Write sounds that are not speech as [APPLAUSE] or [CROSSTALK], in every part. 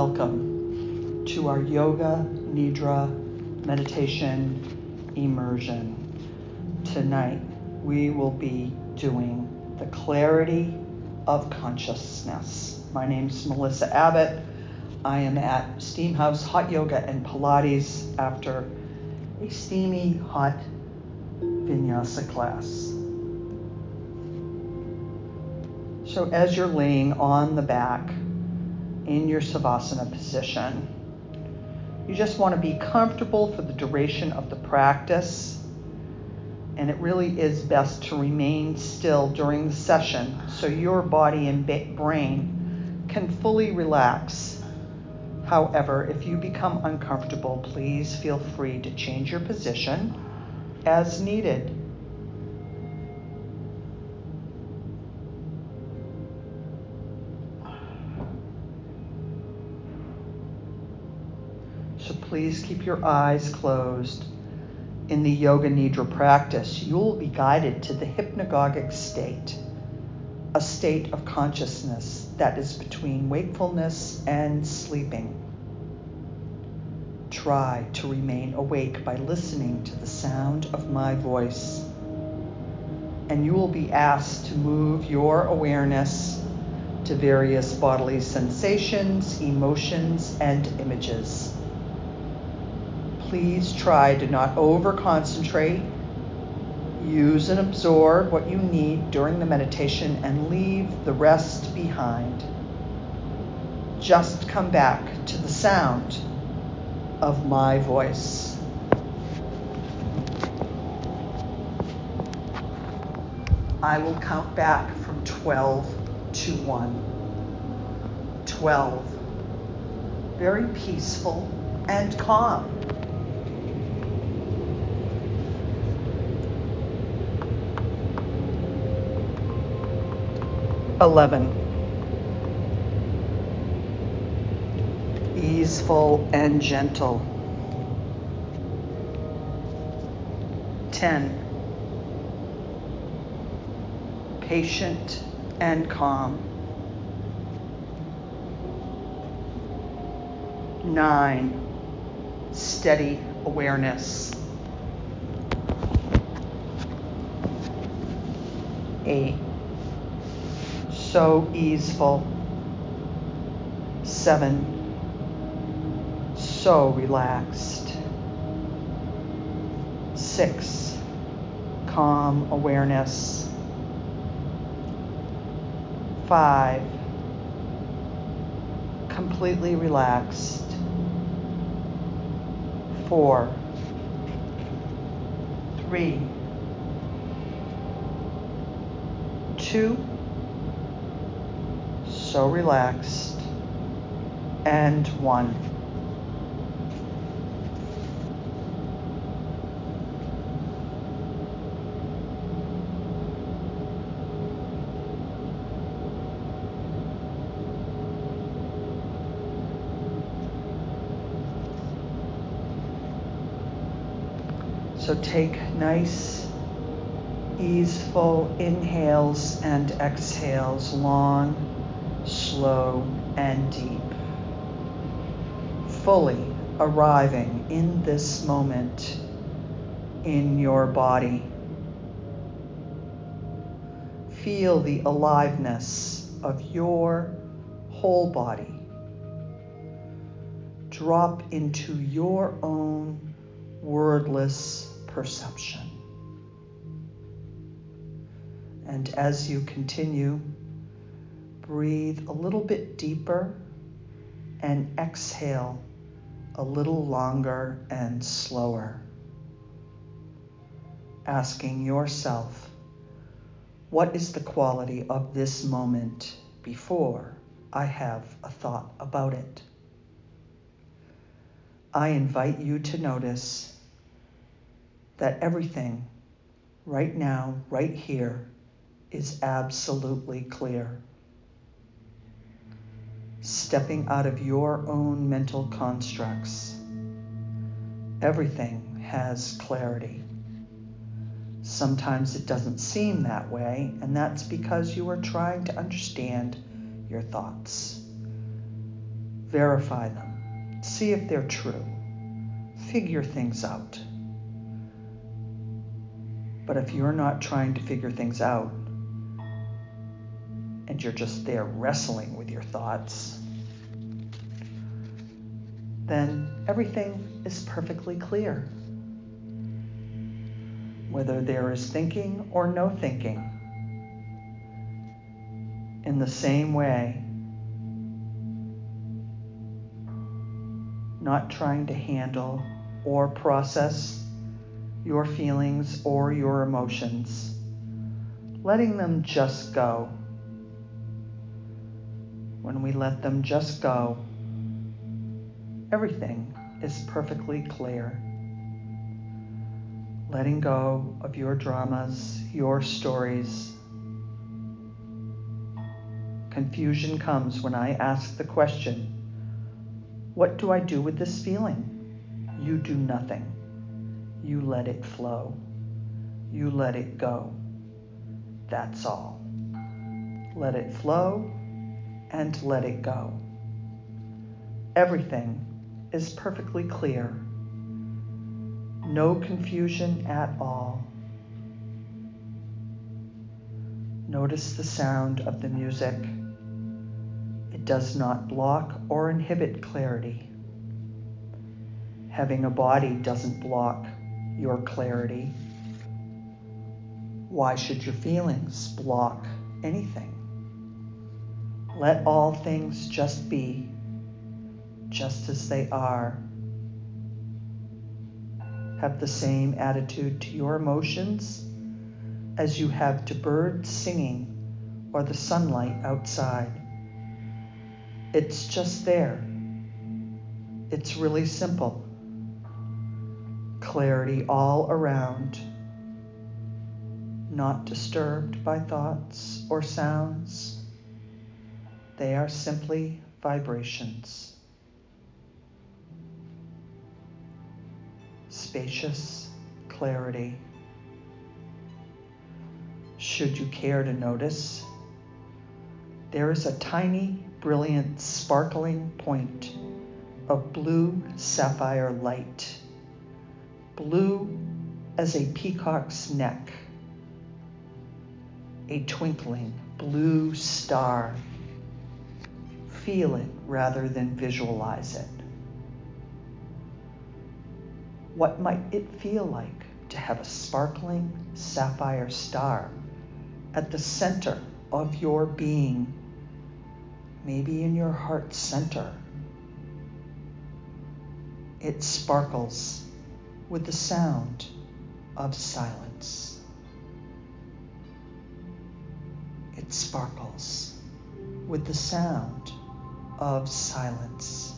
Welcome to our Yoga Nidra meditation immersion. Tonight we will be doing the clarity of consciousness. My name is Melissa Abbott. I am at Steamhouse Hot Yoga and Pilates after a steamy hot vinyasa class. So, as you're laying on the back, in your Savasana position. You just want to be comfortable for the duration of the practice. And it really is best to remain still during the session so your body and brain can fully relax. However, if you become uncomfortable, please feel free to change your position as needed. Please keep your eyes closed. In the Yoga Nidra practice, you will be guided to the hypnagogic state, a state of consciousness that is between wakefulness and sleeping. Try to remain awake by listening to the sound of my voice, and you will be asked to move your awareness to various bodily sensations, emotions, and images please try to not over concentrate. Use and absorb what you need during the meditation and leave the rest behind. Just come back to the sound of my voice. I will count back from 12 to 1. 12. Very peaceful and calm. 11. Easeful and gentle. 10. Patient and calm. 9. Steady awareness. 8 so easeful. Seven, so relaxed. Six, calm awareness. Five, completely relaxed. Four, three, two, so relaxed, and one. So take nice, easeful inhales and exhales, long slow, and deep, fully arriving in this moment in your body. Feel the aliveness of your whole body. Drop into your own wordless perception. And as you continue, breathe a little bit deeper and exhale a little longer and slower. Asking yourself, what is the quality of this moment before I have a thought about it? I invite you to notice that everything right now, right here, is absolutely clear stepping out of your own mental constructs. Everything has clarity. Sometimes it doesn't seem that way, and that's because you are trying to understand your thoughts. verify them, see if they're true, figure things out. But if you're not trying to figure things out and you're just there wrestling with thoughts, then everything is perfectly clear. Whether there is thinking or no thinking, in the same way, not trying to handle or process your feelings or your emotions, letting them just go. When we let them just go, everything is perfectly clear. Letting go of your dramas, your stories. Confusion comes when I ask the question, What do I do with this feeling? You do nothing. You let it flow. You let it go. That's all. Let it flow and let it go. Everything is perfectly clear. No confusion at all. Notice the sound of the music. It does not block or inhibit clarity. Having a body doesn't block your clarity. Why should your feelings block anything? Let all things just be just as they are. Have the same attitude to your emotions as you have to birds singing or the sunlight outside. It's just there. It's really simple. Clarity all around, not disturbed by thoughts or sounds. They are simply vibrations. spacious clarity. Should you care to notice, there is a tiny, brilliant, sparkling point of blue sapphire light, blue as a peacock's neck, a twinkling blue star. Feel it rather than visualize it. What might it feel like to have a sparkling sapphire star at the center of your being, maybe in your heart center? It sparkles with the sound of silence. It sparkles with the sound of silence.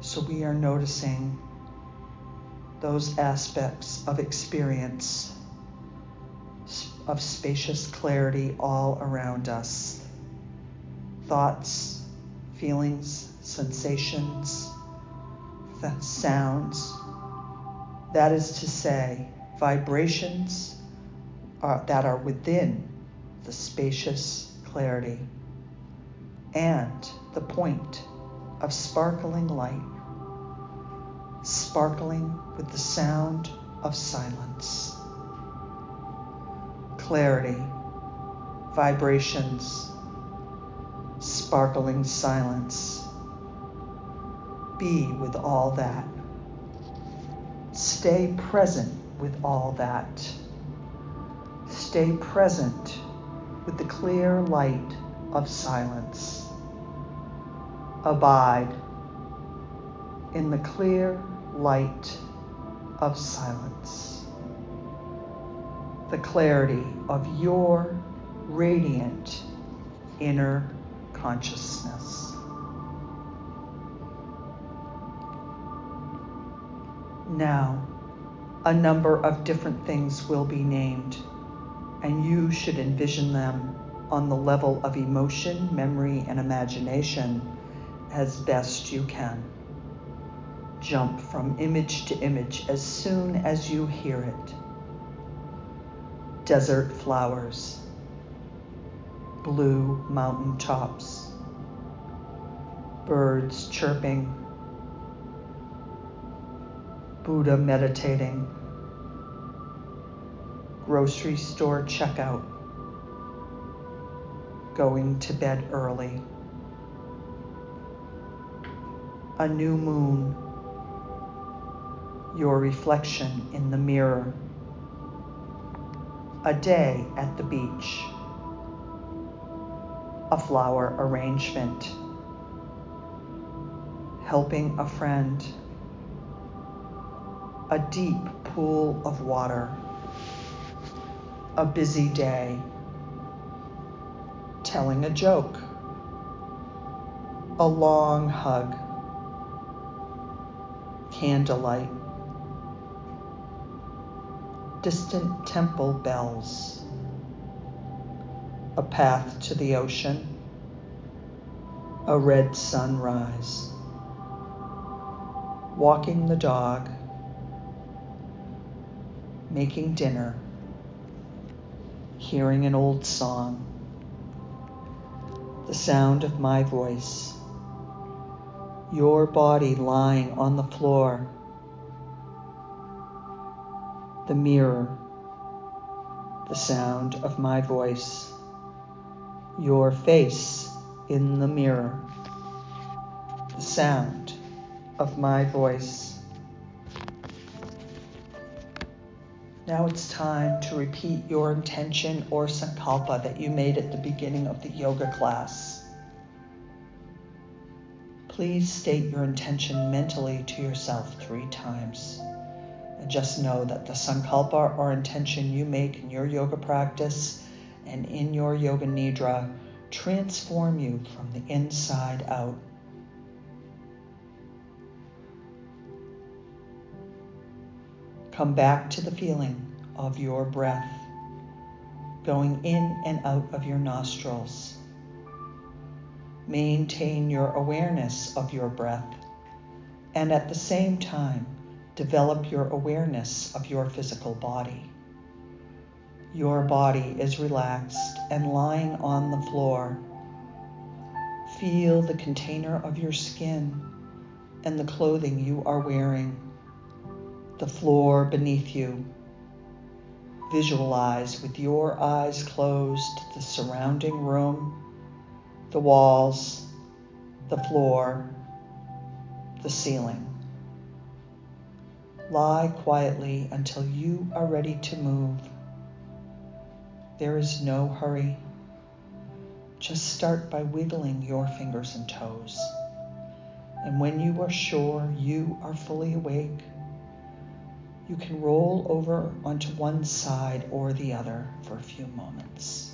So we are noticing those aspects of experience, of spacious clarity all around us. Thoughts, feelings, sensations, sounds. That is to say, vibrations that are within the spacious clarity and the point of sparkling light sparkling with the sound of silence. Clarity, vibrations, sparkling silence. Be with all that. Stay present with all that. Stay present with the clear light of silence. Abide in the clear light of silence, the clarity of your radiant inner consciousness. Now, a number of different things will be named, and you should envision them on the level of emotion, memory, and imagination as best you can jump from image to image as soon as you hear it. Desert flowers, blue mountain tops, birds chirping, Buddha meditating, grocery store checkout, going to bed early, a new moon, your reflection in the mirror, a day at the beach, a flower arrangement, helping a friend, a deep pool of water, a busy day, telling a joke, a long hug, candlelight, distant temple bells, a path to the ocean, a red sunrise, walking the dog, making dinner, hearing an old song, the sound of my voice, your body lying on the floor. The mirror, the sound of my voice, your face in the mirror, the sound of my voice. Now it's time to repeat your intention or sankalpa that you made at the beginning of the yoga class. Please state your intention mentally to yourself three times. And just know that the sankalpa or intention you make in your yoga practice and in your yoga nidra transform you from the inside out. Come back to the feeling of your breath going in and out of your nostrils. Maintain your awareness of your breath and at the same time develop your awareness of your physical body. Your body is relaxed and lying on the floor. Feel the container of your skin and the clothing you are wearing, the floor beneath you. Visualize with your eyes closed the surrounding room, the walls, the floor, the ceiling. Lie quietly until you are ready to move. There is no hurry. Just start by wiggling your fingers and toes. And when you are sure you are fully awake, you can roll over onto one side or the other for a few moments.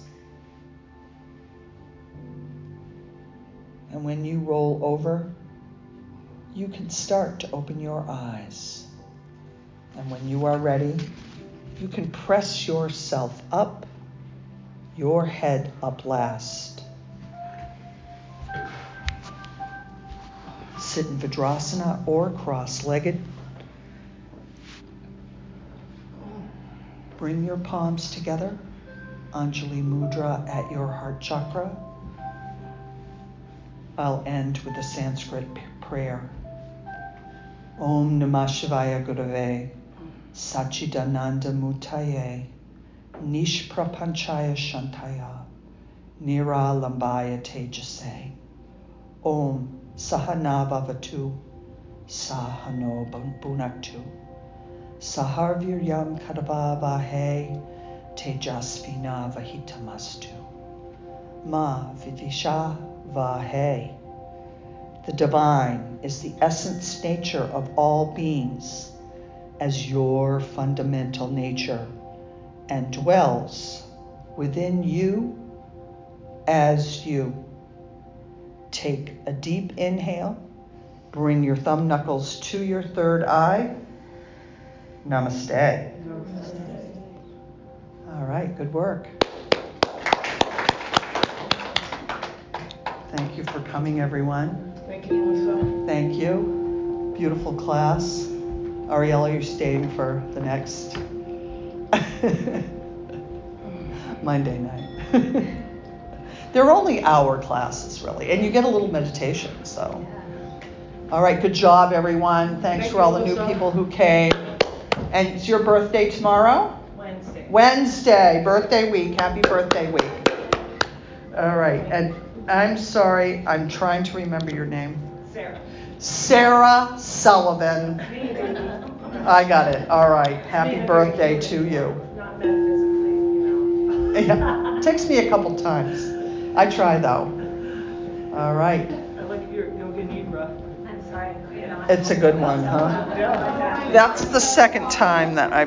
And when you roll over, you can start to open your eyes. And when you are ready, you can press yourself up, your head up last. Sit in Vajrasana or cross legged. Bring your palms together, Anjali Mudra at your heart chakra. I'll end with a Sanskrit prayer. Om Namah Shivaya Gurave. Sachidananda Murtaye, Nishprapanchaya Shantaya, Nira Lambaya Tejase, Om Sahanavavatu, Sahano Bunaktu, Saharviryam Kadavavahe, Tejasvina Vahitamastu, Ma Vivisha Vahe. The divine is the essence nature of all beings as your fundamental nature and dwells within you as you. Take a deep inhale. Bring your thumb knuckles to your third eye. Namaste. Namaste. All right, good work. Thank you for coming, everyone. Thank you, Melissa. Thank you. Beautiful class. Ariella, you're staying for the next [LAUGHS] Monday night. [LAUGHS] They're only hour classes, really, and you get a little meditation. So, all right, good job, everyone. Thanks Thank for all the new people who came. And it's your birthday tomorrow? Wednesday. Wednesday, birthday week. Happy birthday week. All right, and I'm sorry, I'm trying to remember your name. Sarah. Sarah Sullivan. [LAUGHS] I got it. All right. Happy birthday to you. Not you know. [LAUGHS] Yeah, takes me a couple times. I try though. All right. I like your yoga nidra. I'm sorry. It's a good one, huh? That's the second time that I've